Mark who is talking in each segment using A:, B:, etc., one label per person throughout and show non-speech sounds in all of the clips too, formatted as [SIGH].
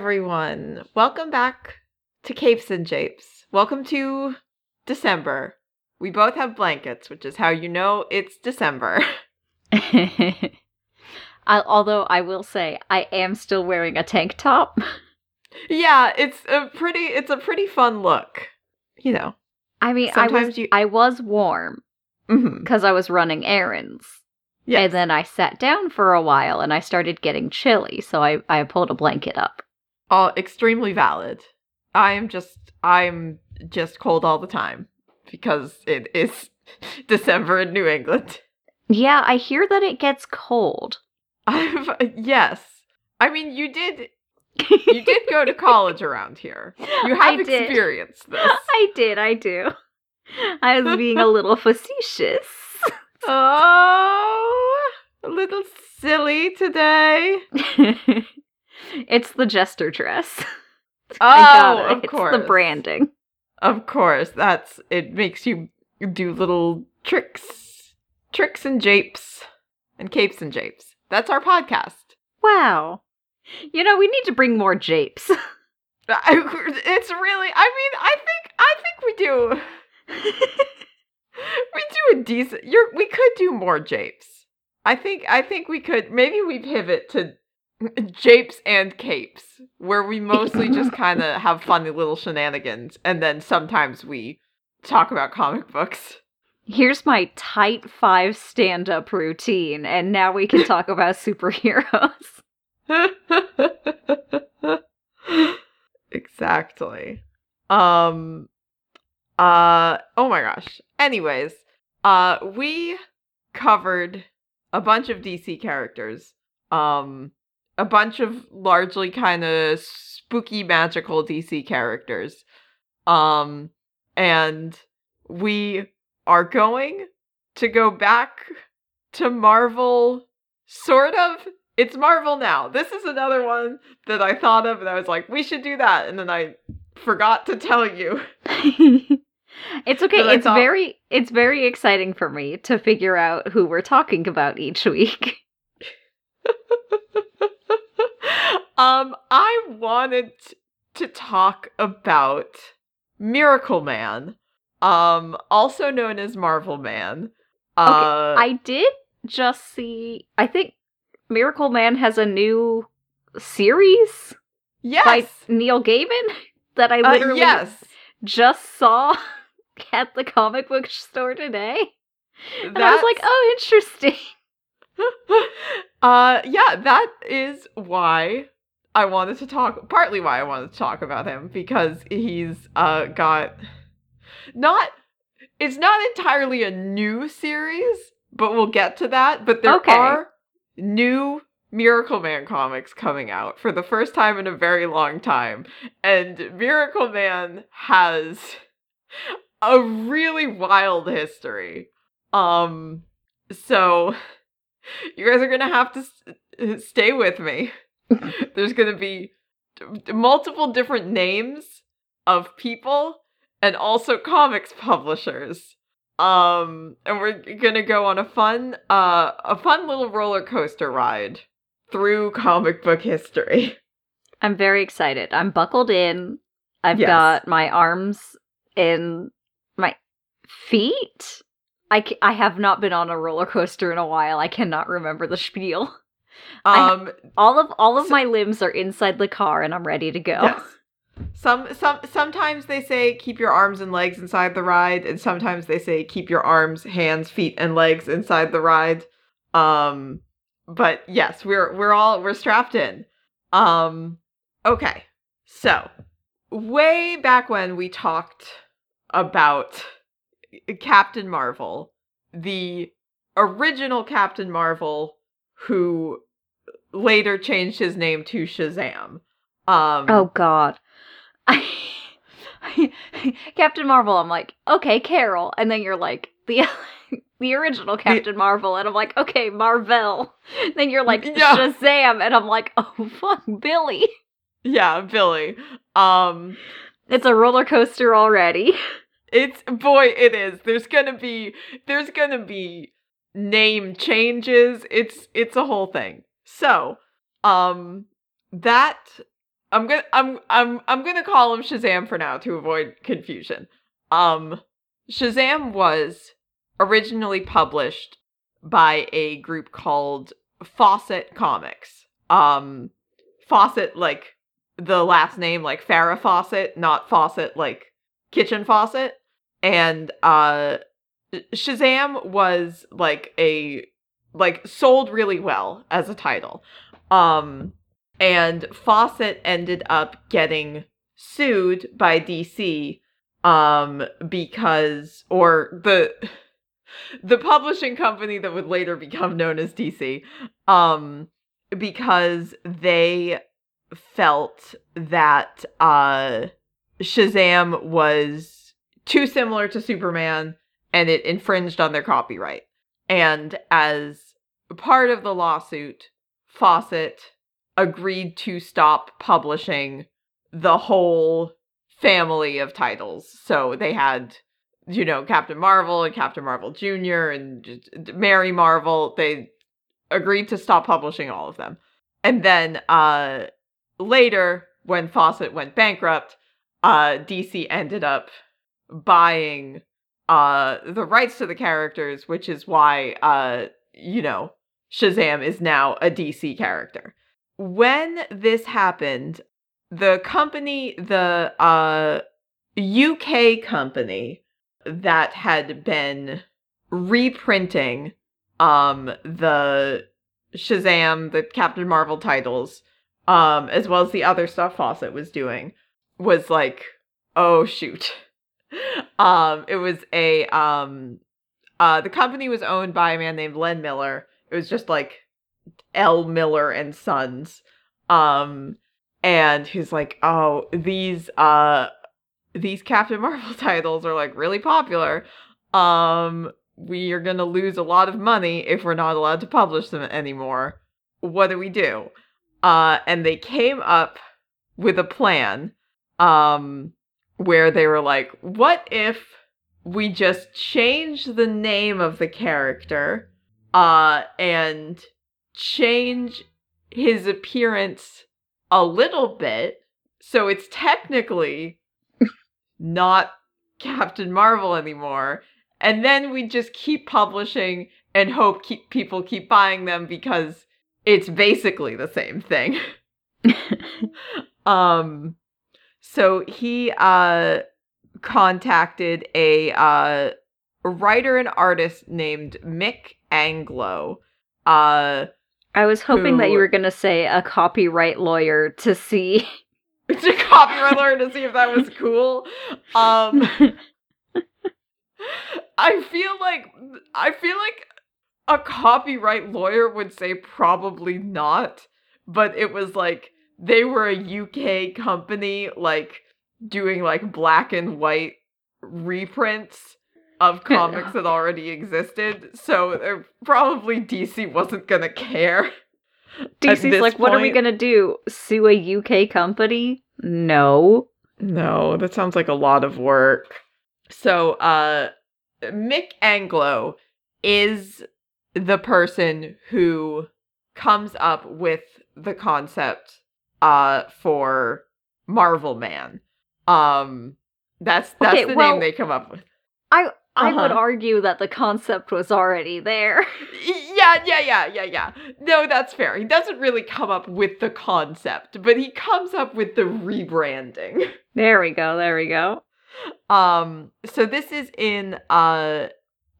A: Everyone. Welcome back to Capes and Japes. Welcome to December. We both have blankets, which is how you know it's December. [LAUGHS] [LAUGHS]
B: I, although I will say I am still wearing a tank top.
A: yeah, it's a pretty it's a pretty fun look. You know.
B: I mean, I
A: Sometimes
B: was
A: you-
B: I was warm
A: mm-hmm.
B: because I was running errands.
A: Yes.
B: And then I sat down for a while and I started getting chilly, so I, I pulled a blanket up.
A: All extremely valid. I am just I'm just cold all the time because it is [LAUGHS] December in New England.
B: Yeah, I hear that it gets cold.
A: I've yes. I mean, you did you [LAUGHS] did go to college around here. You
B: I
A: have
B: did.
A: experienced [LAUGHS] this.
B: I did, I do. I was being a little facetious.
A: Oh, a little silly today.
B: It's the jester dress. [LAUGHS]
A: Oh, of
B: it's
A: course.
B: the branding.
A: Of course, that's it. Makes you do little tricks, tricks and japes, and capes and japes. That's our podcast.
B: Wow. You know, we need to bring more japes. [LAUGHS]
A: I, it's really. I mean, I think. I think we do. [LAUGHS] we do a decent. You're. We could do more japes. I think. I think we could. Maybe we pivot to [LAUGHS] japes and capes, where we mostly just [LAUGHS] kind of have funny little shenanigans, and then sometimes we talk about comic books.
B: Here's my tight five stand up routine, and now we can talk about [LAUGHS] superheroes.
A: exactly. Um uh oh my gosh. Anyways, uh we covered a bunch of DC characters. Um a bunch of largely kind of spooky magical DC characters. Um and we are going to go back to Marvel sort of it's Marvel now. This is another one that I thought of and I was like, we should do that. And then I forgot to tell you. [LAUGHS]
B: it's okay. It's
A: thought-
B: very it's very exciting for me to figure out who we're talking about each week. [LAUGHS]
A: um, I wanted to talk about Miracle Man, um, also known as Marvel Man. Uh,
B: I did just see I think Miracle Man has a new series
A: yes,
B: by Neil Gaiman [LAUGHS] that I
A: uh,
B: literally
A: yes,
B: just saw [LAUGHS] at the comic book [LAUGHS] store today. And I was like, oh, interesting.
A: uh, yeah, that is why I wanted to talk. Partly why I wanted to talk about him because he's uh got not. It's not entirely a new series, but we'll get to that. But there
B: Okay.
A: are new Miracle Man comics coming out for the first time in a very long time, and Miracle Man has a really wild history. Um, so you guys are gonna have to s- stay with me. [LAUGHS] There's gonna be d- multiple different names of people and also comics publishers. Um, and we're gonna go on a fun, uh, a fun little roller coaster ride through comic book history. [LAUGHS]
B: I'm very excited. I'm buckled in. I've
A: Yes.
B: got my arms in my feet. I, I have not been on a roller coaster in a while. I cannot remember the spiel. [LAUGHS]
A: Um,
B: All of all of
A: So-
B: my limbs are inside the car and I'm ready to go.
A: Yes. Some some sometimes they say keep your arms and legs inside the ride, and sometimes they say keep your arms, hands, feet, and legs inside the ride. Um, but yes, we're we're all we're strapped in. Um, okay, so way back when we talked about Captain Marvel, the original Captain Marvel, who later changed his name to Shazam. Um,
B: Oh god. [LAUGHS] Captain Marvel, I'm like, okay, Carol. And then you're like, the [LAUGHS] the original Captain Marvel, and I'm like, okay, Marvel. [LAUGHS] Then you're like
A: Yeah.
B: Shazam, and I'm like, oh fuck, Billy.
A: Yeah, Billy. Um
B: It's a roller coaster already.
A: it's boy it is. There's going to be there's to be name changes. It's it's a whole thing. So, um that I'm gonna I'm I'm I'm gonna call him Shazam for now to avoid confusion. Um, Shazam was originally published by a group called Fawcett Comics. Um, Fawcett like the last name like Farrah Fawcett, not Fawcett like kitchen faucet. And uh, Shazam was like a like sold really well as a title. Um, and Fawcett ended up getting sued by DC um because or the [LAUGHS] the publishing company that would later become known as DC um because they felt that uh Shazam was too similar to Superman and it infringed on their copyright. And as part of the lawsuit, Fawcett agreed to stop publishing the whole family of titles. So they had, you know, Captain Marvel and Captain Marvel Jr. and Mary Marvel. They agreed to stop publishing all of them. And then uh later when Fawcett went bankrupt, uh DC ended up buying uh the rights to the characters, which is why uh you know, Shazam is now a DC character when this happened, the company, the uh, UK company that had been reprinting um, the Shazam, the Captain Marvel titles, um, as well as the other stuff Fawcett was doing, was like, oh shoot. Um, it was a um, uh, the company was owned by a man named Len Miller. It was just like L. Miller and Sons. Um, and he's like, oh, these uh these Captain [LAUGHS] Marvel titles are like really popular. Um, we are gonna lose a lot of money if we're not allowed to publish them anymore. What do we do? Uh, and they came up with a plan, um, where they were like, what if we just change the name of the character, uh, and change his appearance a little bit. So it's technically [LAUGHS] not Captain Marvel anymore. And then we just keep publishing and hope keep people keep buying them because it's basically the same thing. [LAUGHS] [LAUGHS] um so he uh contacted a uh writer and artist named Mick Anglo uh
B: I was hoping
A: who,
B: that you were going to say a copyright lawyer to see. [LAUGHS]
A: to copyright lawyer to see if that was cool. Um, [LAUGHS] [LAUGHS] I feel like I feel like a copyright lawyer would say probably not, but it was like they were a UK company like doing like black and white reprints of [LAUGHS] comics that already existed, so probably DC wasn't gonna care. [LAUGHS]
B: DC's like, what are we gonna do? Sue a UK company? No.
A: No, that sounds like a lot of work. So, uh, Mick Anglo is the person who comes up with the concept uh for Marvel Man. Um that's that's okay, the well, name they come up with.
B: I I uh-huh. would argue that the concept was already there. [LAUGHS]
A: yeah, yeah, yeah, yeah, yeah. No, that's fair. He doesn't really come up with the concept, but he comes up with the rebranding.
B: There we go. There we go.
A: Um so this is in uh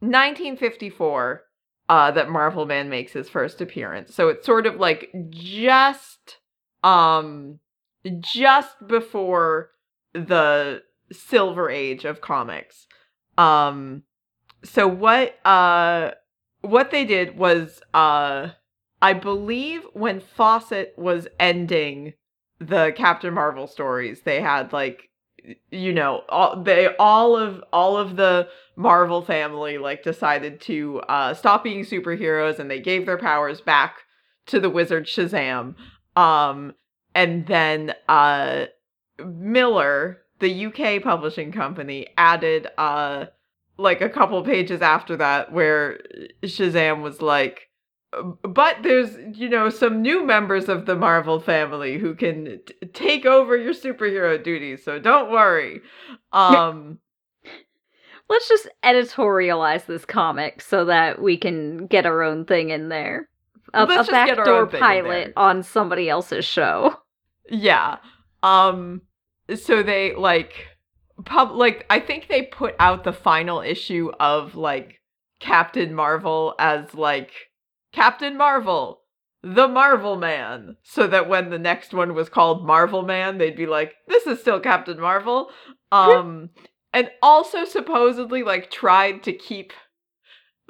A: 1954 uh that Marvel Man makes his first appearance. So it's sort of like just um just before the silver age of comics. Um so what uh what they did was uh I believe when Fawcett was ending the Captain Marvel stories, they had like you know, all they all of all of the Marvel family like decided to uh stop being superheroes and they gave their powers back to the wizard Shazam. Um and then uh Miller the UK publishing company added uh like a couple pages after that where Shazam was like but there's you know some new members of the Marvel family who can t- take over your superhero duties, so don't worry. Um
B: Let's just editorialize this comic so that we can get our own thing in there. A, a
A: just get our
B: backdoor
A: own thing in
B: pilot on somebody else's show.
A: Yeah. Um so they like pub like I think they put out the final issue of like Captain Marvel as like Captain Marvel, the Marvel Man, so that when the next one was called Marvel Man, they'd be like, this is still Captain Marvel. Um and also supposedly like tried to keep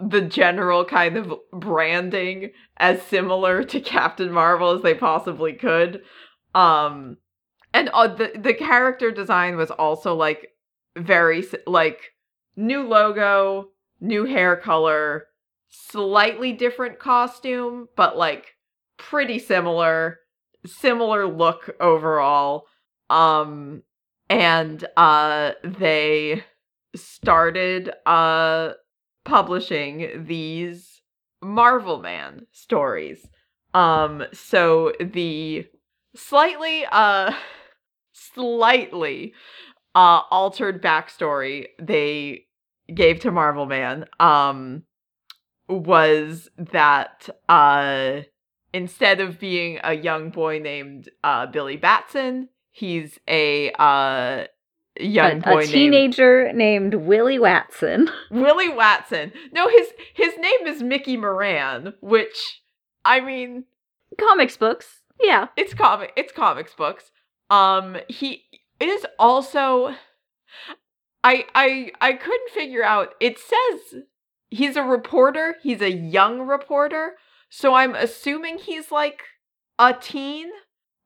A: the general kind of branding as similar to Captain Marvel as they possibly could. Um and uh, the the character design was also like very like new logo, new hair color, slightly different costume, but like pretty similar, similar look overall. Um and uh they started uh publishing these Marvel Man stories. Um so the slightly uh [LAUGHS] slightly uh altered backstory they gave to Marvel Man um was that uh instead of being a young boy named uh Billy Batson, he's a uh young
B: a,
A: boy
B: a
A: named
B: teenager named Willie Watson. [LAUGHS]
A: Willie Watson. No, his his name is Mickey Moran, which I mean,
B: Comics books. Yeah.
A: it's comic it's comics books. Um he it is also I I I couldn't figure out it says he's a reporter, he's a young reporter, so I'm assuming he's like a teen.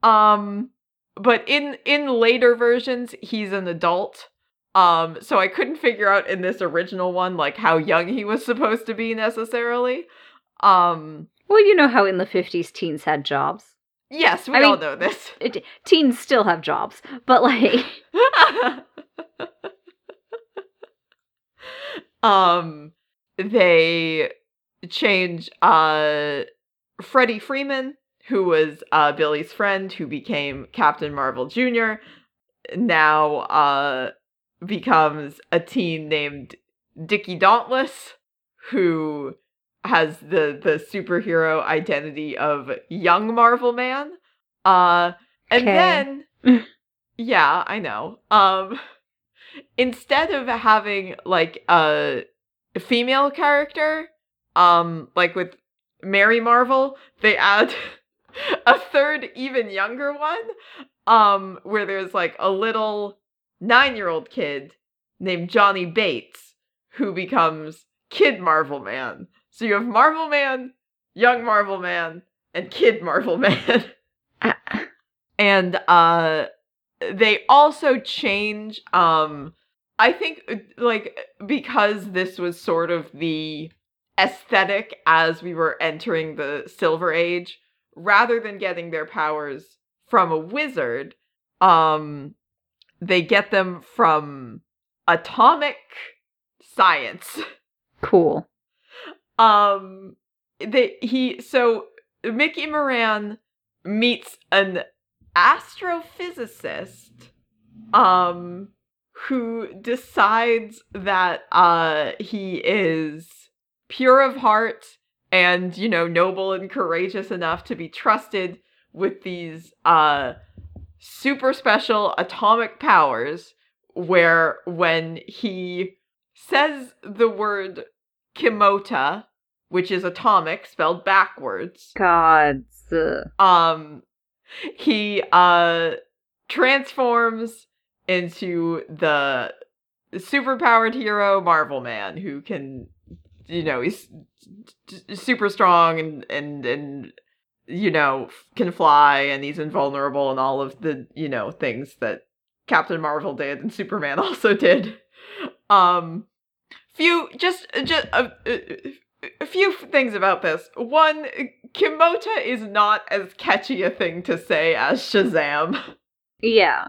A: Um but in in later versions he's an adult. Um so I couldn't figure out in this original one like how young he was supposed to be necessarily. Um
B: Well, you know how in the 50s teens had jobs.
A: yes, we
B: I
A: all
B: mean-
A: know this. [LAUGHS]
B: It, teens still have jobs, but like, [LAUGHS]
A: um they change uh Freddie Freeman, who was uh Billy's friend who became Captain Marvel Jr., now uh becomes a teen named Dickie Dauntless, who has the the superhero identity of young Marvel Man. Uh and
B: Okay.
A: then [LAUGHS] yeah, I know. Um instead of having like a female character, um like with Mary Marvel, they add [LAUGHS] a third even younger one um where there's like a little 9-year-old kid named Johnny Bates who becomes Kid Marvel Man. So you have Marvel Man, Young Marvel Man, and Kid Marvel [LAUGHS] Man. And uh they also change um i think uh, like because this was sort of the aesthetic as we were entering the silver age rather than getting their powers from a wizard um they get them from atomic science
B: cool.
A: um they he so Mickey Moran meets an astrophysicist um who decides that uh he is pure of heart and you know noble and courageous enough to be trusted with these uh super special atomic powers where when he says the word kimota which is atomic spelled backwards
B: Gods.
A: um he uh transforms into the superpowered hero Marvel Man who can you know he's super strong and and and you know can fly and he's invulnerable and all of the you know things that Captain Marvel did and Superman [LAUGHS] also did um few just just uh, uh, a few things about this. One, Kimota is not as catchy a thing to say as Shazam.
B: Yeah.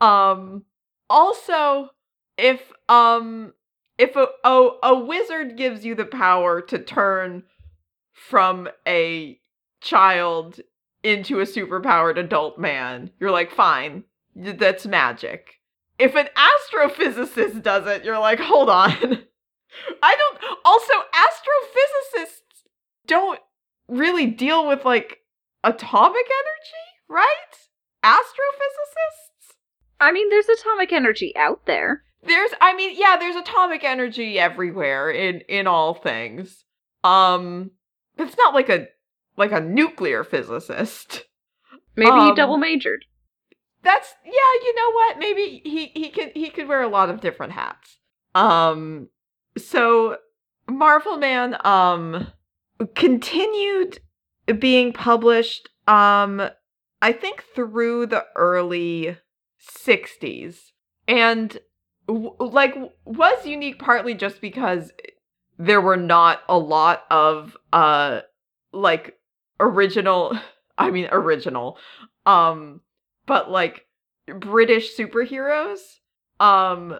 A: Um also if um if a, a a wizard gives you the power to turn from a child into a superpowered adult man, you're like, fine, that's magic. If an astrophysicist does it, you're like, hold on. [LAUGHS] I don't. Also, astrophysicists don't really deal with like atomic energy, right? Astrophysicists?
B: I mean, there's atomic energy out there.
A: There's I mean, yeah, there's atomic energy everywhere in in all things. Um it's not like a like a nuclear physicist.
B: Maybe
A: Um,
B: he double majored.
A: That's yeah, you know what? Maybe he he could he could wear a lot of different hats. Um so Marvel Man um continued being published um I think through the early 60s and w- like was unique partly just because there were not a lot of uh like original [LAUGHS] I mean original um but like British superheroes. Um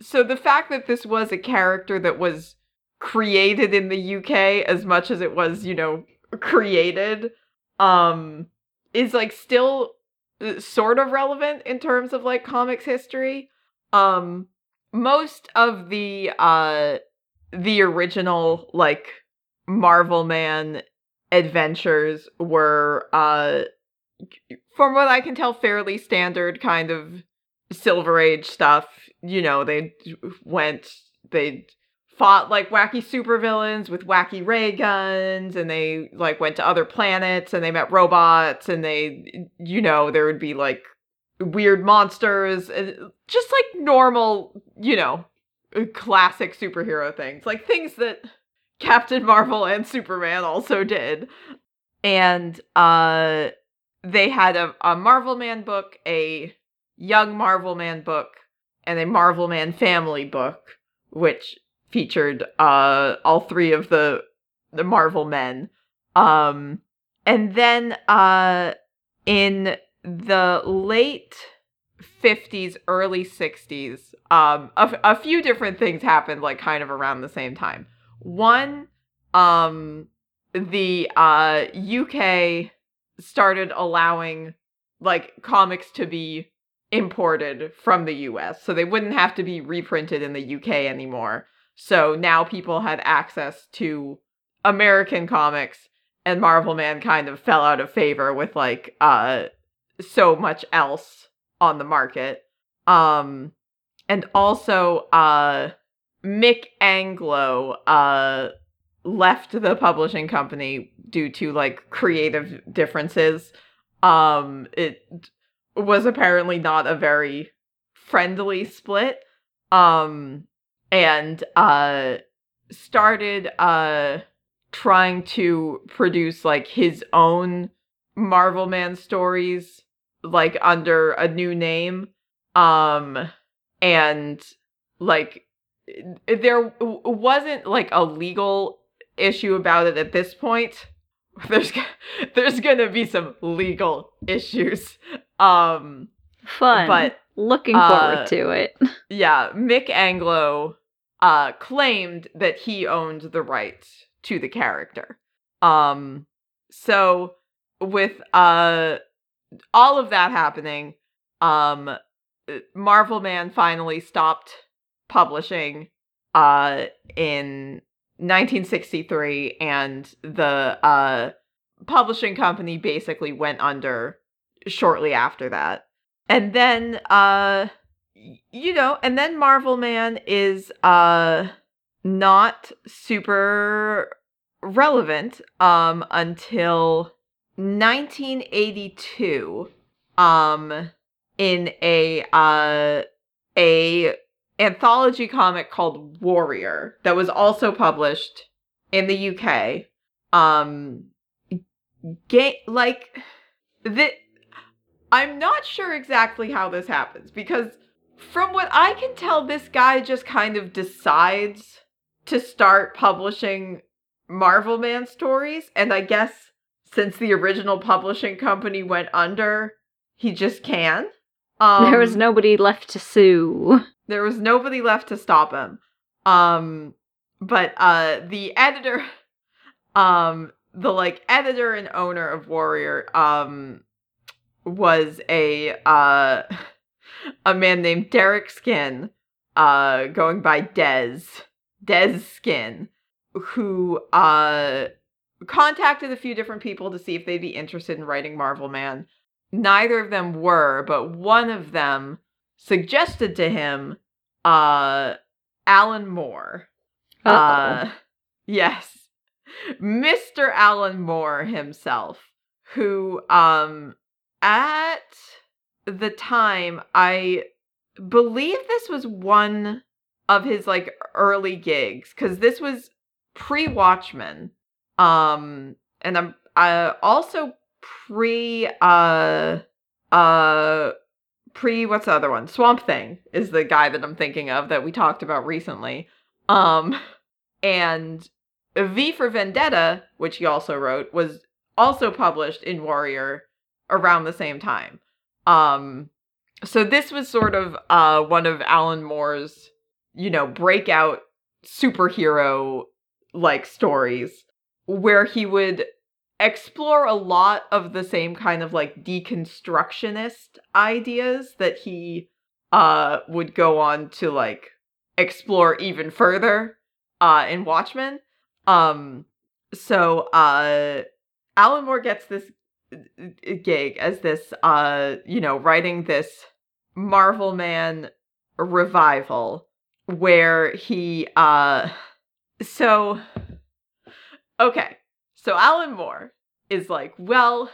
A: so the fact that this was a character that was created in the UK as much as it was, you know, created um is like still uh, sort of relevant in terms of like comics history. Um most of the uh the original like Marvel Man adventures were uh from what I can tell, fairly standard kind of Silver Age stuff. You know, they went, they fought like wacky supervillains with wacky ray guns, and they like went to other planets and they met robots, and they, you know, there would be like weird monsters, just like normal, you know, classic superhero things, like things that Captain Marvel and Superman also did. And, uh, they had a, a Marvel Man book, a Young Marvel Man book, and a Marvel Man family book, which featured uh all three of the the Marvel men. Um and then uh in the late 50s early 60s um a, a few different things happened like kind of around the same time. One um the uh UK started allowing like comics to be imported from the US. So they wouldn't have to be reprinted in the UK anymore. So now people had access to American comics and Marvel Man kind of fell out of favor with like uh so much else on the market. Um and also uh Mick Anglo uh left the publishing company due to like creative differences. Um it was apparently not a very friendly split. Um and uh started uh trying to produce like his own Marvel Man stories like under a new name. Um and like there wasn't like a legal issue about it at this point. [LAUGHS] There's there's gonna be some legal issues. Um,
B: Fun.
A: but
B: Looking
A: uh,
B: forward to it. [LAUGHS]
A: yeah, Mick Anglo uh claimed that he owned the rights to the character. Um, so with uh all of that happening, um, Marvel Man finally stopped publishing uh in 1963 and the uh publishing company basically went under shortly after that. And then uh you know, and then Marvel Man is uh not super relevant um until 1982 um in a uh a anthology comic called Warrior that was also published in the UK. Um ga- like the I'm not sure exactly how this happens because from what I can tell this guy just kind of decides to start publishing Marvel Man stories and I guess since the original publishing company went under, he just can. Um,
B: there was nobody left to sue.
A: there was nobody left to stop him. Um, but uh, the editor, [LAUGHS] um, the like editor and owner of Warrior um was a uh [LAUGHS] a man named Derek Skinn uh going by Dez Dez Skinn who uh contacted a few different people to see if they'd be interested in writing Marvel Man. Neither of them were, but one of them suggested to him uh Alan Moore.
B: Uh-oh.
A: Uh [LAUGHS] yes. Mr. Alan Moore himself, who um at the time I believe this was one of his like early gigs cuz this was pre-Watchmen. Um and I'm also pre uh uh pre what's the other one? Swamp Thing is the guy that I'm thinking of that we talked about recently. Um and V for Vendetta, which he also wrote, was also published in Warrior around the same time. Um so this was sort of uh one of Alan Moore's, you know, breakout superhero like stories where he would explore a lot of the same kind of like deconstructionist ideas that he uh would go on to like explore even further uh in Watchmen. Um so uh Alan Moore gets this uh, gig as this uh you know writing this Marvel Man revival where he uh so okay so Alan Moore is like well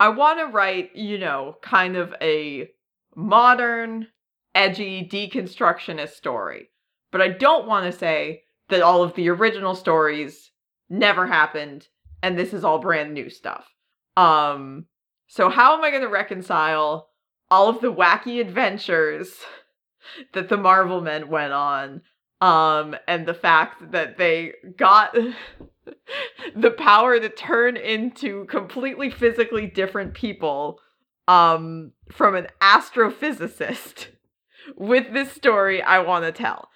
A: I want to write you know kind of a modern edgy deconstructionist story but I don't want to say that all of the original stories never happened and this is all brand new stuff. Um so how am I going to reconcile all of the wacky adventures [LAUGHS] that the Marvel men went on um and the fact that they got [LAUGHS] [LAUGHS] the power to turn into completely physically different people um from an astrophysicist [LAUGHS] with this story I want to tell.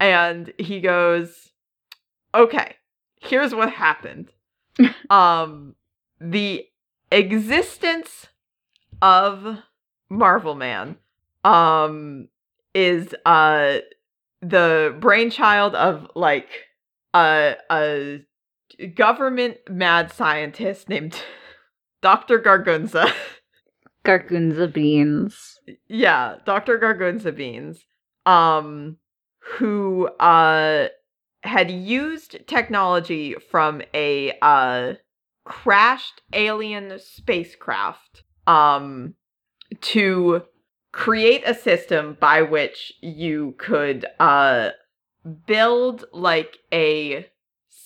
A: And he goes, "Okay, here's what happened. [LAUGHS] um the existence of Marvel Man um is uh the brainchild of like a a government mad scientist named [LAUGHS] Dr. Gargunza.
B: Gargunza beans.
A: yeah, Dr. Gargunza Beans. Um who uh had used technology from a uh crashed alien spacecraft um to create a system by which you could uh build like a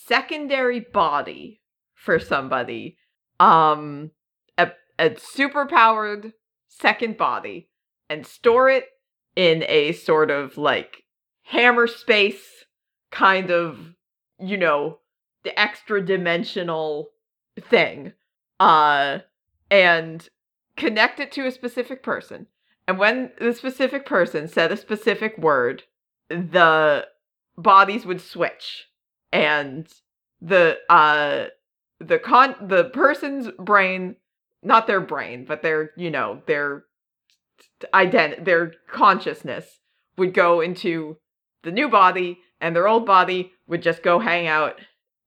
A: secondary body for somebody um a, a super powered second body and store it in a sort of like hammer space kind of you know the extra dimensional thing uh and connect it to a specific person. And when the specific person said a specific word the bodies would switch and the uh the con the person's brain not their brain but their you know their ident their consciousness would go into the new body and their old body would just go hang out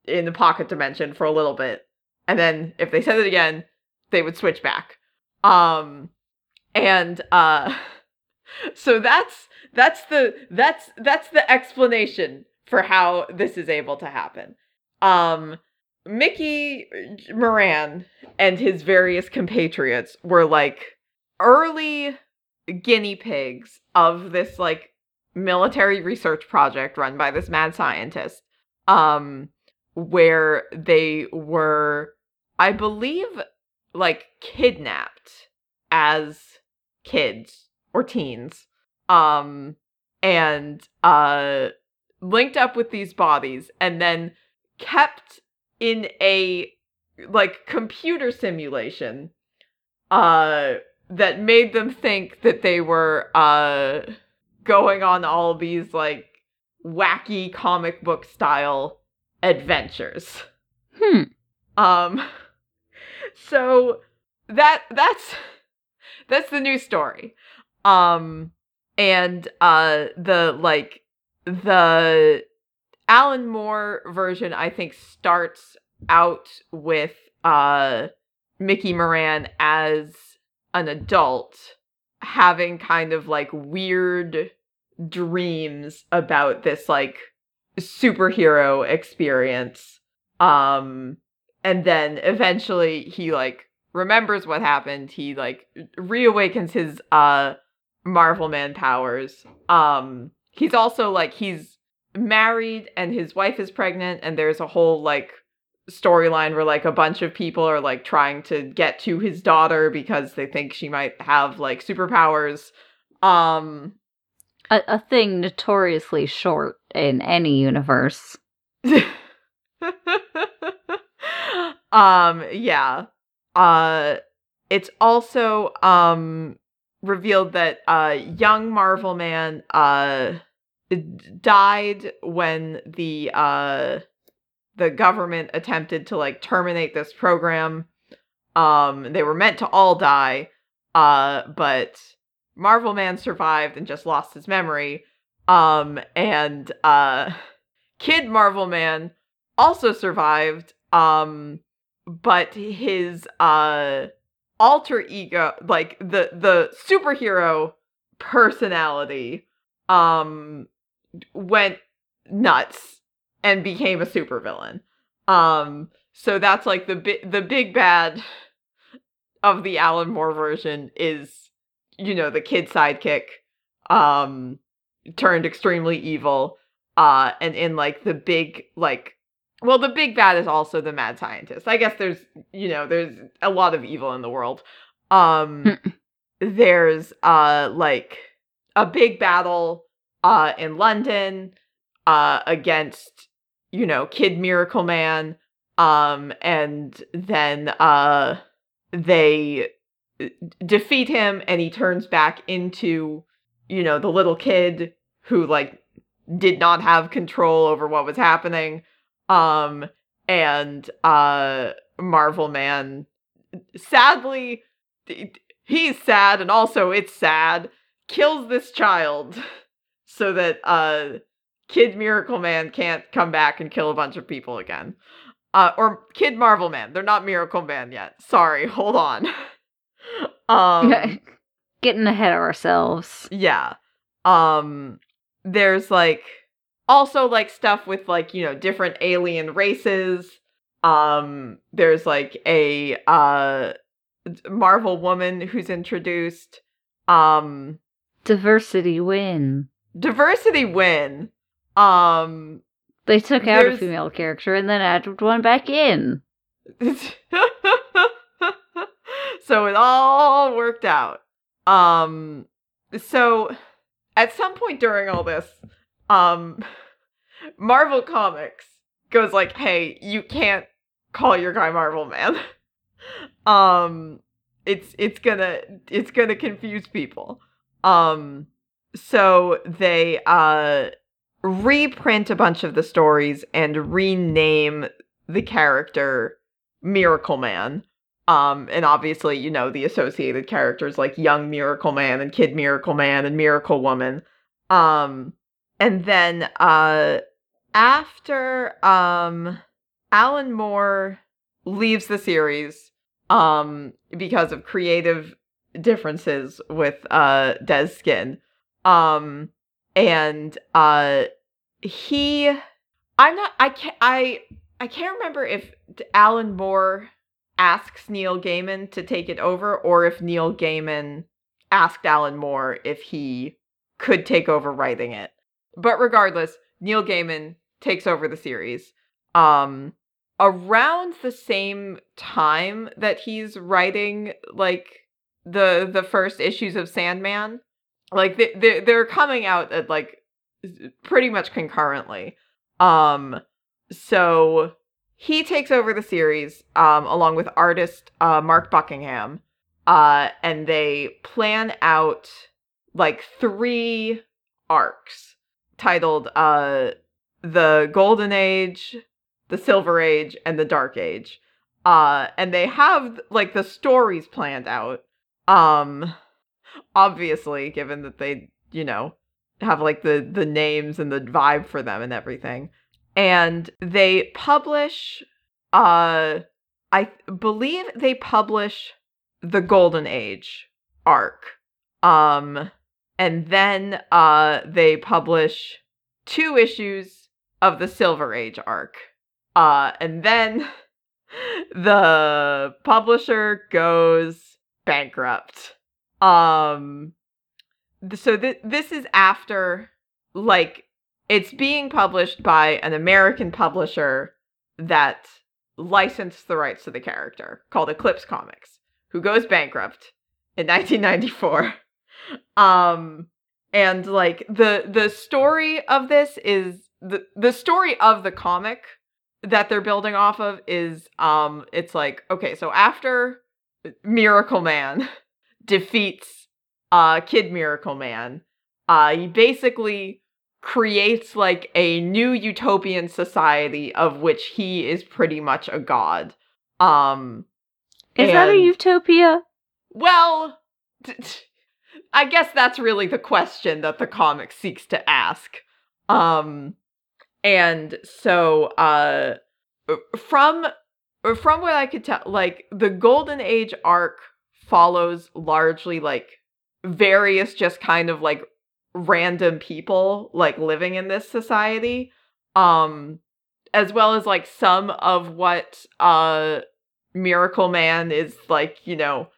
A: in the pocket dimension for a little bit. And then if they said it again they would switch back. Um and uh [LAUGHS] so that's that's the that's that's the explanation for how this is able to happen. Um mickey moran and his various compatriots were like early guinea pigs of this like military research project run by this mad scientist um where they were i believe like kidnapped as kids or teens. Um and uh linked up with these bodies and then kept in a like computer simulation uh that made them think that they were uh going on all these like wacky comic book style adventures
B: Hmm.
A: Um so that that's that's the new story. Um and uh the like the Alan Moore version I think starts out with uh Mickey Moran as an adult having kind of like weird dreams about this like superhero experience. Um and then eventually he like remembers what happened. He like reawakens his uh marvel man powers. Um he's also like he's married and his wife is pregnant and there's a whole like storyline where like a bunch of people are like trying to get to his daughter because they think she might have like superpowers um
B: A, a thing notoriously short in any universe. [LAUGHS]
A: um yeah uh it's also um revealed that uh young marvel man uh died when the uh the government attempted to like terminate this program. Um they were meant to all die uh but marvel man survived and just lost his memory. Um and uh kid marvel man also survived um but his uh alter ego like the the superhero personality um went nuts and became a supervillain. Um so that's like the bi- the big bad of the Alan Moore version is you know the kid sidekick um turned extremely evil uh and in like the big like well the big bad is also the mad scientist. I guess there's you know there's a lot of evil in the world. Um there's uh like a big battle uh in london uh against you know kid miracle man um and then uh they uh, defeat him and he turns back into you know the little kid who like did not have control over what was happening um and uh marvel man sadly he's sad and also it's sad kills this child [LAUGHS] so that uh kid miracle man can't come back and kill a bunch of people again uh or kid marvel man they're not miracle man yet sorry [LAUGHS] hold on [LAUGHS] um
B: Getting ahead of ourselves.
A: yeah. Um there's like also like stuff with like, you know, different alien races. Um there's like a uh Marvel woman who's introduced. Um
B: Diversity win.
A: diversity win. Um
B: They took out a female character and then added one back in. [LAUGHS]
A: so it all worked out. Um so at some point during all this, um [LAUGHS] Marvel Comics goes like, "Hey, you can't call your guy Marvel Man." [LAUGHS] um it's it's gonna it's gonna confuse people. Um so they uh reprint a bunch of the stories and rename the character Miracle Man. Um, and obviously, you know, the associated characters like Young Miracle Man and Kid Miracle Man and Miracle Woman. Um, and then uh after um Alan Moore leaves the series um because of creative differences with uh Dez Skinn. Um and uh he I'm not I can't I I can't remember if Alan Moore asks Neil Gaiman to take it over or if Neil Gaiman asked Alan Moore if he could take over writing it. But regardless, Neil Gaiman takes over the series. Um around the same time that he's writing like the the first issues of Sandman, like they they they're coming out at like pretty much concurrently. Um so he takes over the series um along with artist uh Mark Buckingham. Uh and they plan out like three arcs titled uh the Golden Age, the Silver Age, and the Dark Age. Uh, and they have like the stories planned out. Um, obviously, given that they, you know, have like the the names and the vibe for them and everything. And they publish uh I believe they publish the Golden Age arc. Um and then uh they publish two issues of the Silver Age arc. Uh and then [LAUGHS] the publisher goes bankrupt. Um so th- this is after like it's being published by an American publisher that licensed the rights to the character called Eclipse Comics, who goes bankrupt in [LAUGHS] 1994. Um and like the the story of this is the the story of the comic that they're building off of is um it's like okay, so after Miracle Man [LAUGHS] defeats uh Kid Miracle Man, uh he basically creates like a new utopian society of which he is pretty much a god. Um
B: Is that a utopia?
A: well, t- t- I guess that's really the question that the comic seeks to ask. Um and so uh from from what I could tell like the golden age arc follows largely like various just kind of like random people like living in this society um as well as like some of what uh miracle man is like you know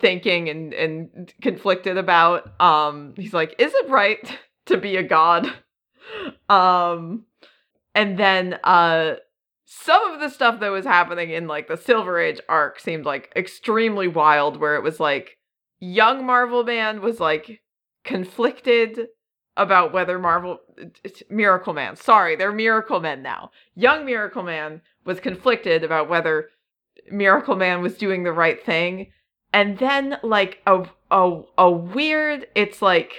A: thinking and and conflicted about um he's like is it right [LAUGHS] to be a god? Um and then uh some of the stuff that was happening in like the silver age arc seemed like extremely wild where it was like young marvel man was like conflicted about whether marvel miracle man sorry they're miracle men now. Young miracle man was conflicted about whether miracle man was doing the right thing and then like a a a weird it's like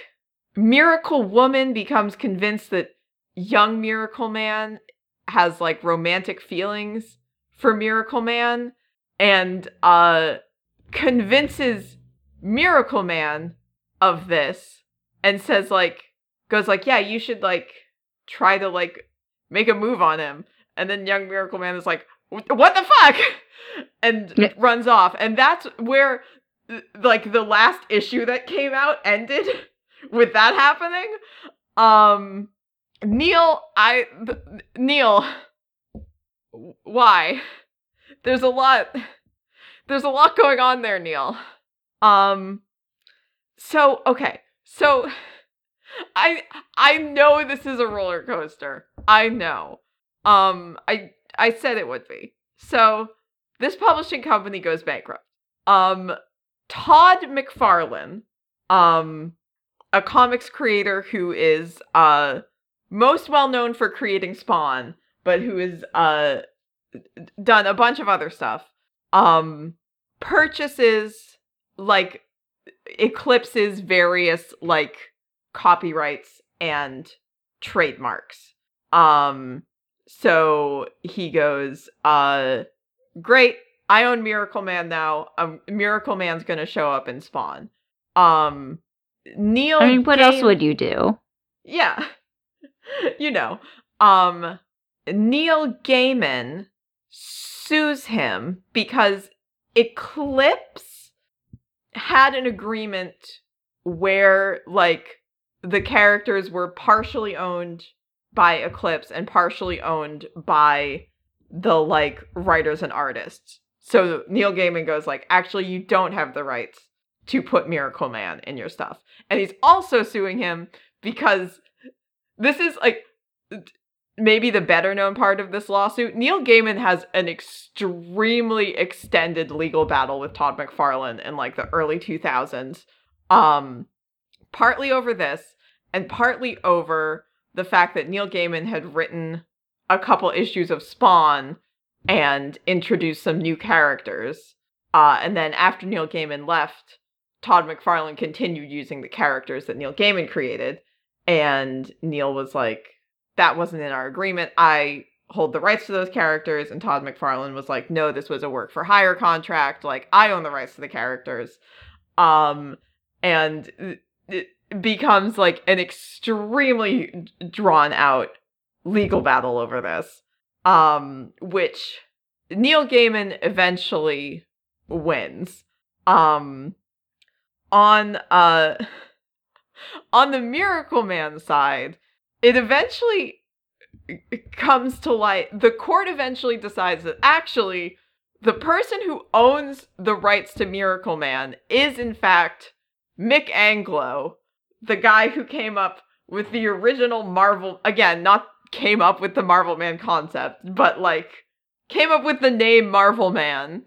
A: miracle woman becomes convinced that young miracle man has like romantic feelings for miracle man and uh convinces miracle man of this and says like goes like yeah you should like try to like make a move on him. And then young miracle man is like "Wh- what the fuck? And
B: Yeah.
A: runs off. And that's where like the last issue that came out ended [LAUGHS] with that happening. Um neil i th- neil why? There's a lot there's a lot going on there neil. Um so okay. So i i know this is a roller coaster. I know. Um i i said it would be. So this publishing company goes bankrupt. Um todd mcfarlane um a comics creator who is uh most well known for creating spawn but who has uh done a bunch of other stuff um purchases like eclipses various like copyrights and trademarks. Um so he goes uh great i own miracle man now um miracle man's gonna show up in spawn um neil
B: I mean, what else would you do?
A: yeah. [LAUGHS] you know, um Neil Gaiman sues him because Eclipse had an agreement where like the characters were partially owned by Eclipse and partially owned by the like writers and artists. So Neil Gaiman goes like, actually you don't have the rights to put Miracle Man in your stuff. And he's also suing him because this is like maybe the better known part of this lawsuit. Neil Gaiman has an extremely extended legal battle with Todd McFarlane in like the early 2000s. Um partly over this and partly over the fact that Neil Gaiman had written a couple issues of Spawn and introduced some new characters. Uh and then after Neil Gaiman left, Todd McFarlane continued using the characters that Neil Gaiman created and Neil was like that wasn't in our agreement. I hold the rights to those characters and Todd McFarlane was like no this was a work for hire contract like I own the rights to the characters um and becomes like an extremely drawn out legal battle over this um which Neil Gaiman eventually wins um on uh [LAUGHS] on the Miracle Man side it eventually comes to light. The court eventually decides that actually the person who owns the rights to Miracle Man is in fact Mick Anglo, the guy who came up with the original Marvel again, not came up with the Marvel Man concept, but like came up with the name Marvel Man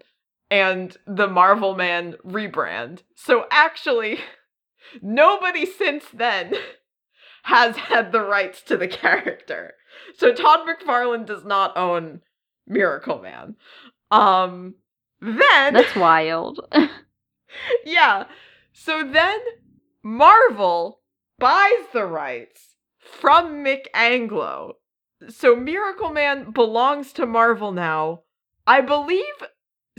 A: and the Marvel Man rebrand. So actually [LAUGHS] nobody since then [LAUGHS] has had the rights to the character. So Todd McFarlane does not own Miracle Man. Um then
B: That's wild. [LAUGHS]
A: yeah. So then Marvel buys the rights from Mick Anglo. So Miracle Man belongs to Marvel now. I believe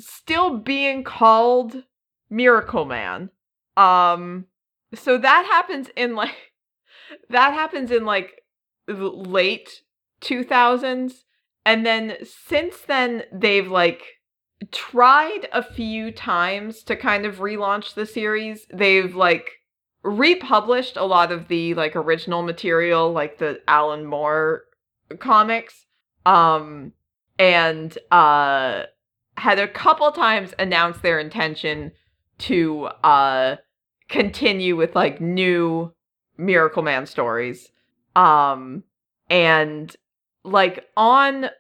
A: still being called Miracle Man. Um so that happens in like [LAUGHS] that happens in like late 2000s and then since then they've like tried a few times to kind of relaunch the series they've like republished a lot of the like original material like the alan moore comics. Um and uh had a couple times announced their intention to uh continue with like new miracle man stories. Um and like on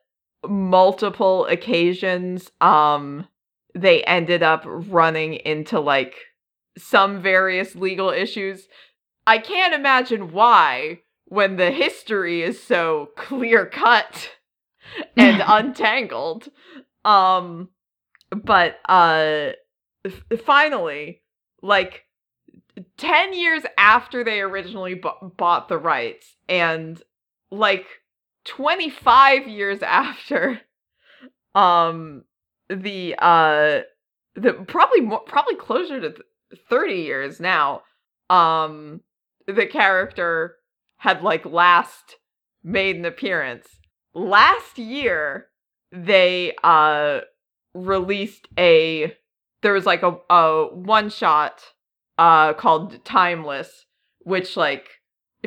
A: multiple occasions um they ended up running into like some various legal issues. I can't imagine why when the history is so clear cut [LAUGHS] and untangled. Um but uh f- finally like 10 years after they originally b- bought the rights and like 25 years after um the uh the probably more probably closer to 30 years now um the character had like last made an appearance. Last year they uh released a there was like a, a one shot uh called timeless which like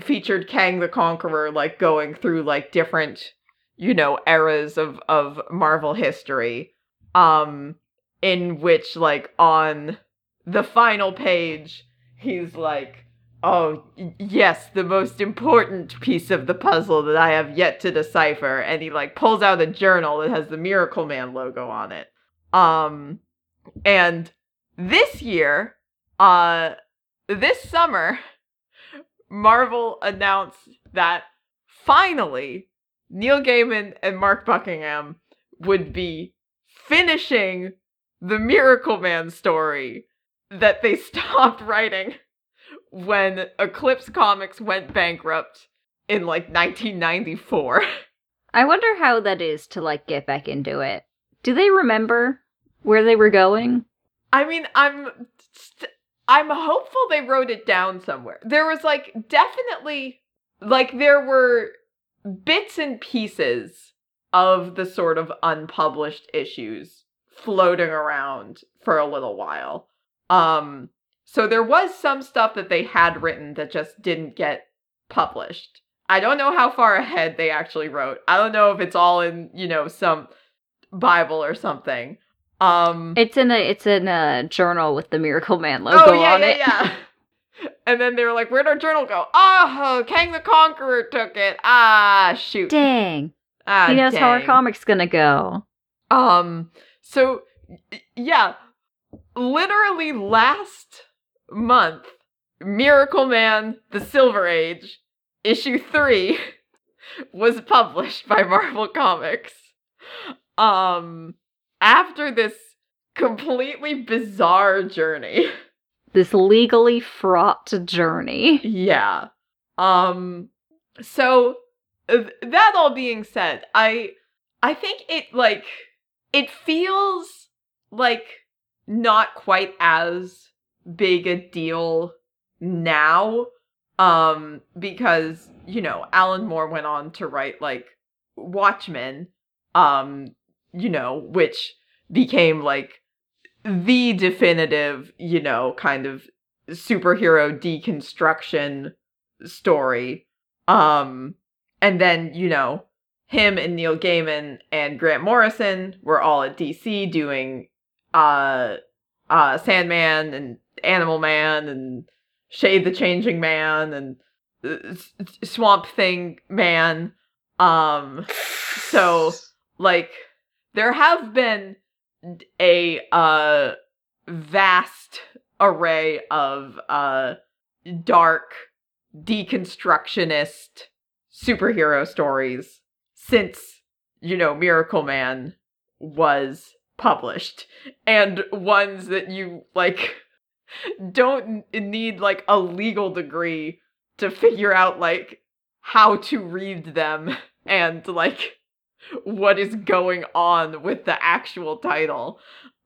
A: featured Kang the Conqueror like going through like different you know eras of of Marvel history um in which like on the final page he's like oh yes the most important piece of the puzzle that I have yet to decipher. And he like pulls out a journal that has the Miracle Man logo on it. Um and this year uh this summer Marvel announced that finally Neil Gaiman and Mark Buckingham would be finishing the Miracle Man story that they [LAUGHS] stopped writing when Eclipse Comics went bankrupt in like 1994. [LAUGHS]
B: I wonder how that is to like get back into it. Do they remember where they were going?
A: I mean, I'm st- I'm hopeful they wrote it down somewhere. There was like definitely like there were bits and pieces of the sort of unpublished issues floating around for a little while. Um so there was some stuff that they had written that just didn't get published. I don't know how far ahead they actually wrote. I don't know if it's all in, you know, some Bible or something. Um
B: It's in a it's in a journal with the Miracle Man logo
A: oh yeah,
B: on
A: yeah,
B: it.
A: yeah. [LAUGHS] And then they were like, "Where'd our journal go?" Oh, Kang the Conqueror took it. Ah, shoot.
B: Dang.
A: Ah,
B: he knows how our comic's gonna go.
A: Um. So, yeah, literally last month, Miracle Man: The Silver Age, issue three, [LAUGHS] was published by Marvel Comics. Um, after this completely bizarre journey. [LAUGHS]
B: This legally fraught journey.
A: Yeah. Um so that all being said, I I think it like it feels like not quite as big a deal now um because you know Alan Moore went on to write like Watchmen um you know which became like the definitive you know kind of superhero deconstruction story. Um and then you know him and Neil Gaiman and Grant Morrison were all at DC doing uh uh Sandman and Animal Man and Shade the Changing Man and uh, Swamp Thing Man. Um so like there have been a uh vast array of uh dark deconstructionist superhero stories since you know Miracle Man was published and ones that you like don't need like a legal degree to figure out like how to read them and like what is going on with the actual title.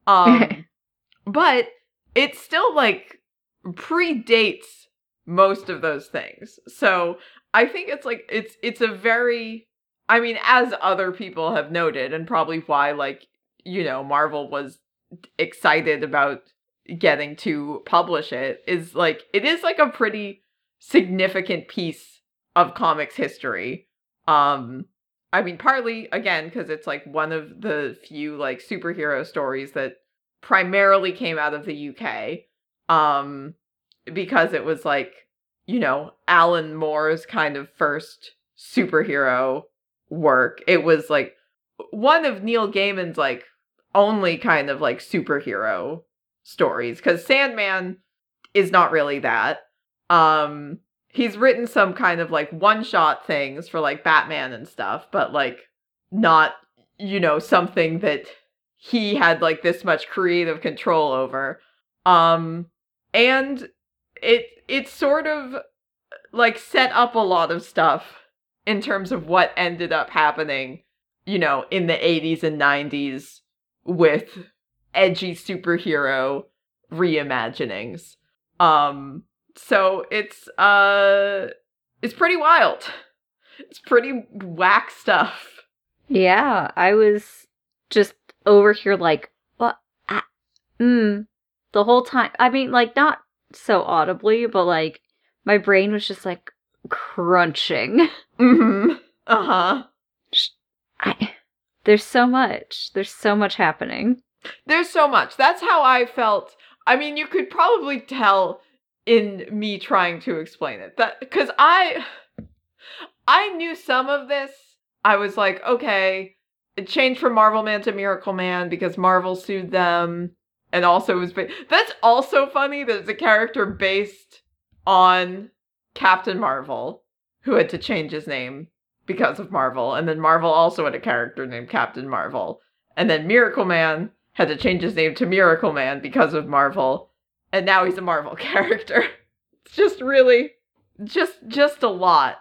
A: Um [LAUGHS] but it still like predates most of those things. So I think it's like it's it's a very I mean as other people have noted and probably why like you know Marvel was excited about getting to publish it is like it is like a pretty significant piece of comics history. Um I mean partly again because it's like one of the few like superhero stories that primarily came out of the UK. Um because it was like, you know, Alan Moore's kind of first superhero work. It was like one of Neil Gaiman's like only kind of like superhero stories cuz Sandman is not really that. Um he's written some kind of like one-shot things for like Batman and stuff, but like not, you know, something that he had like this much creative control over. Um and it it sort of like set up a lot of stuff in terms of what ended up happening, you know, in the 80s and 90s with edgy superhero reimaginings. Um so it's uh it's pretty wild. It's pretty whack stuff.
B: Yeah, I was just over here like what ah, mm, the whole time. I mean like not so audibly, but like my brain was just like crunching.
A: Mhm. Uh-huh.
B: I, there's so much. There's so much happening.
A: There's so much. That's how I felt. I mean, you could probably tell in me trying to explain it. That cuz I I knew some of this. I was like, okay, it changed from Marvel Man to Miracle Man because Marvel sued them and also it was ba- That's also funny that it's a character based on Captain Marvel who had to change his name because of Marvel and then Marvel also had a character named Captain Marvel and then Miracle Man had to change his name to Miracle Man because of Marvel and now he's a Marvel [LAUGHS] character. It's just really just just a lot.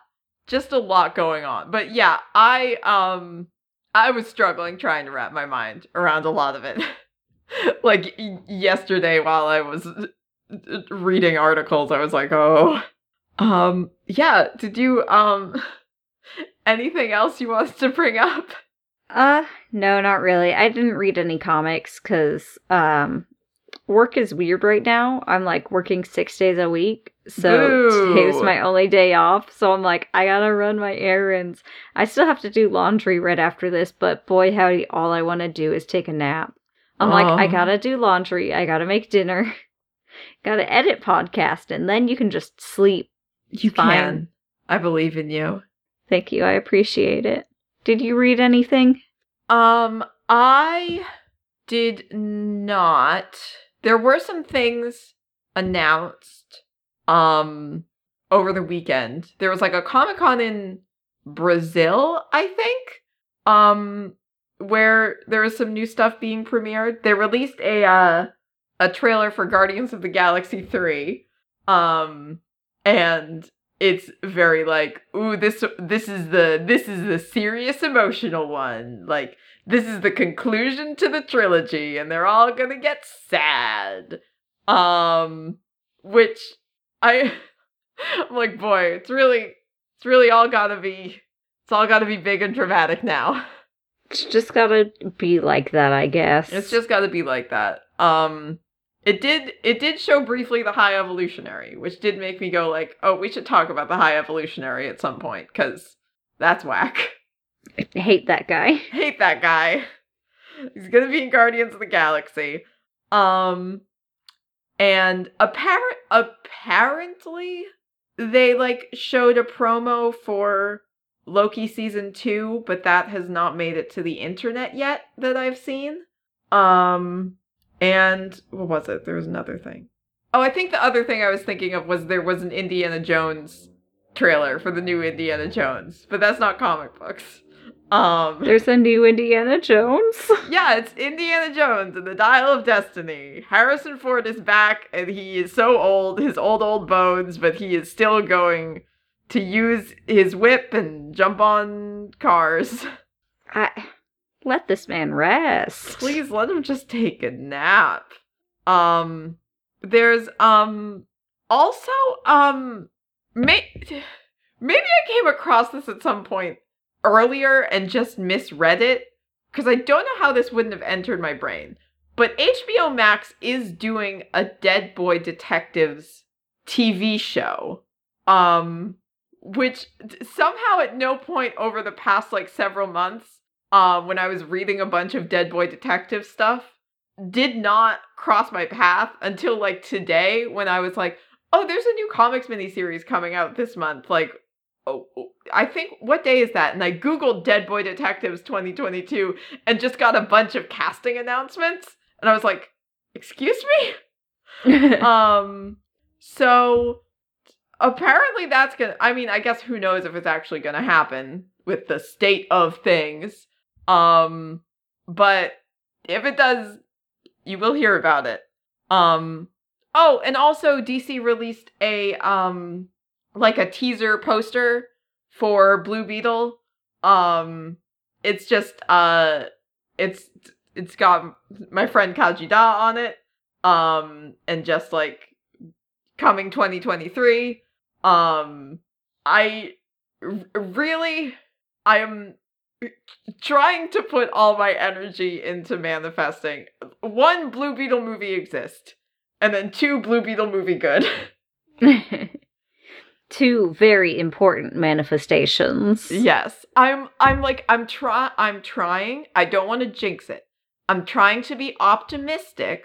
A: Just a lot going on. But yeah, I um I was struggling trying to wrap my mind around a lot of it. [LAUGHS] like y- yesterday while I was reading articles, I was like, "Oh, um yeah, did you um [LAUGHS] anything else you want to bring up?"
B: Uh, no, not really. I didn't read any comics because um, work is weird right now. I'm like working six days a week, so
A: Boo.
B: today was my only day off. So I'm like, I gotta run my errands. I still have to do laundry right after this, but boy, howdy, all I want to do is take a nap. I'm like, I gotta do laundry. I gotta make dinner. [LAUGHS] gotta edit podcast, and then you can just sleep.
A: You
B: Fine.
A: can. I believe in you.
B: Thank you. I appreciate it. Did you read anything?
A: Um, I did not. There were some things announced um over the weekend. There was like a Comic-Con in Brazil, I think. Um where there was some new stuff being premiered. They released a uh a trailer for Guardians of the Galaxy 3. Um and it's very like, ooh, this this is the this is the serious emotional one. Like this is the conclusion to the trilogy, and they're all gonna get sad. Um, which I, [LAUGHS] I'm like, boy, it's really, it's really all gotta be, it's all gotta be big and dramatic now.
B: It's just gotta be like that, I guess.
A: It's just gotta be like that. Um, it did, it did show briefly the High Evolutionary, which did make me go like, oh, we should talk about the High Evolutionary at some point because that's whack.
B: I hate that guy. [LAUGHS]
A: Hate that guy. He's gonna be in Guardians of the Galaxy. Um, and apparent apparently they like showed a promo for Loki season 2, but that has not made it to the internet yet that I've seen. Um and what was it? There was another thing. Oh, I think the other thing I was thinking of was there was an Indiana Jones trailer for the new Indiana Jones, but that's not comic books. Um
B: There's a new Indiana Jones. [LAUGHS]
A: yeah, it's Indiana Jones and the Dial of Destiny. Harrison Ford is back and he is so old, his old, old bones, but he is still going to use his whip and jump on cars.
B: I let this man rest.
A: Please let him just take a nap. Um, there's, um, also, um, may- maybe I came across this at some point earlier and just misread it because I don't know how this wouldn't have entered my brain. But HBO Max is doing a Dead Boy Detectives TV show. Um which somehow at no point over the past like several months um when I was reading a bunch of Dead Boy Detective stuff did not cross my path until like today when I was like, "Oh, there's a new comics miniseries coming out this month." Like oh, I think what day is that? And I googled Dead Boy Detectives 2022 and just got a bunch of casting announcements, and I was like, "Excuse me." [LAUGHS] um, so apparently that's gonna. I mean, I guess who knows if it's actually gonna happen with the state of things. Um, but if it does, you will hear about it. Um. Oh, and also DC released a um like a teaser poster for Blue Beetle. Um it's just uh it's it's got my friend Kaji Da on it. Um and just like coming 2023. Um I r- really I am trying to put all my energy into manifesting one Blue Beetle movie exist and then two Blue Beetle movie good. [LAUGHS]
B: Two very important manifestations.
A: Yes. I'm I'm like I'm try I'm trying. I don't want to jinx it. I'm trying to be optimistic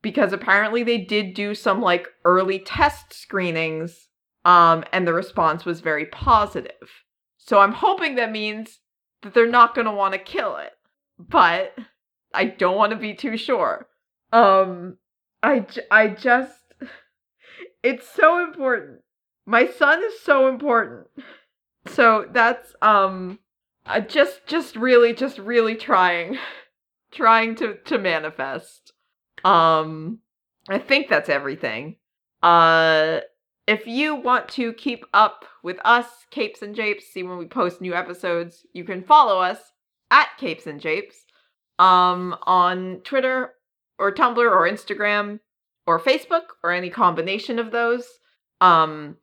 A: because apparently they did do some like early test screenings um and the response was very positive. So I'm hoping that means that they're not going to want to kill it. But I don't want to be too sure. Um I j- I just it's so important my son is so important so that's um I just just really just really trying trying to to manifest um i think that's everything uh if you want to keep up with us capes and japes see when we post new episodes you can follow us at capes and japes um on twitter or tumblr or instagram or facebook or any combination of those um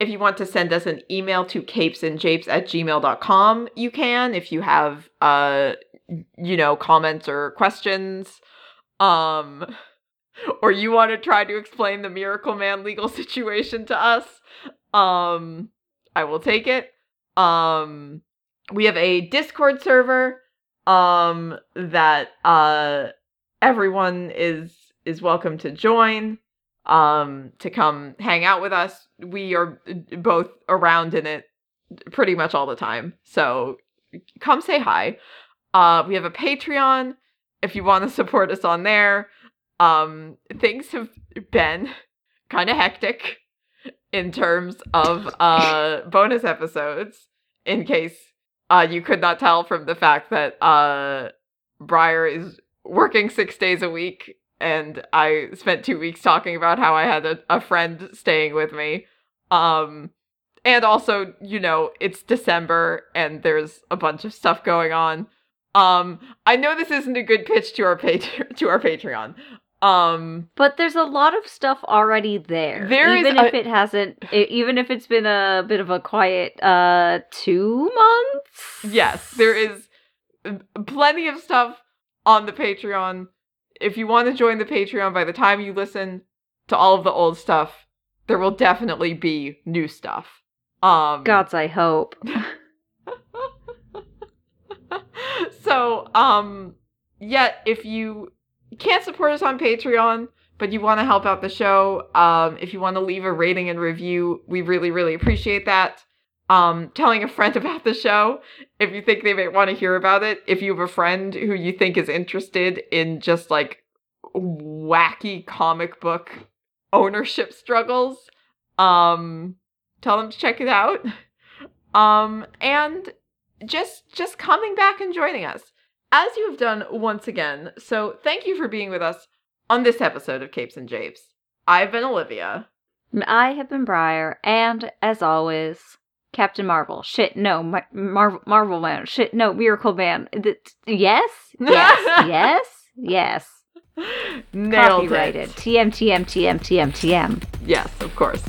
A: if you want to send us an email to capesandjapes at gmail.com, you can. If you have, uh, you know, comments or questions, um, or you want to try to explain the Miracle Man legal [LAUGHS] situation to us, um, I will take it. Um, we have a Discord server, um, that, uh, everyone is, is welcome to join um to come hang out with us. We are both around in it pretty much all the time. So come say hi. Uh we have a Patreon if you want to support us on there. Um things have been kind of hectic in terms of uh bonus episodes in case uh you could not tell from the fact that uh Briar is working 6 days a week and I spent two weeks talking about how I had a, a friend staying with me. Um, and also, you know, it's December and there's a bunch of stuff going on. Um, I know this isn't a good pitch to our [LAUGHS] to our Patreon. Um,
B: But there's a lot of stuff already there.
A: There is
B: even
A: a-
B: if it hasn't, even if it's been a bit of a quiet uh two months.
A: yes, there is uh, plenty of stuff on the Patreon. If you want to join the Patreon by the time you listen to all of the old stuff, there will definitely be new stuff. Um
B: Gods, I hope. [LAUGHS]
A: so, um, yeah, if you can't support us on Patreon, but you want to help out the show, um, if you want to leave a rating and review, we really, really appreciate that. Um, telling a friend [LAUGHS] about the show if you think they might want to hear about it. If you have a friend who you think is interested in just like wacky comic book ownership struggles, um, tell them to check it out. Um, and just just coming back and joining us as you have done once again. So thank you for being with us on this episode of Capes and Japes. I've been Olivia.
B: And I have been Briar, and as always, Captain Marvel. Shit, no, Mar- Marvel, Marvel Man. Shit, no, Miracle Man. Th- yes, [LAUGHS] yes, yes, yes.
A: Nailed
B: Copyrighted.
A: it.
B: TM, TM, TM, TM, TM.
A: Yes, of course.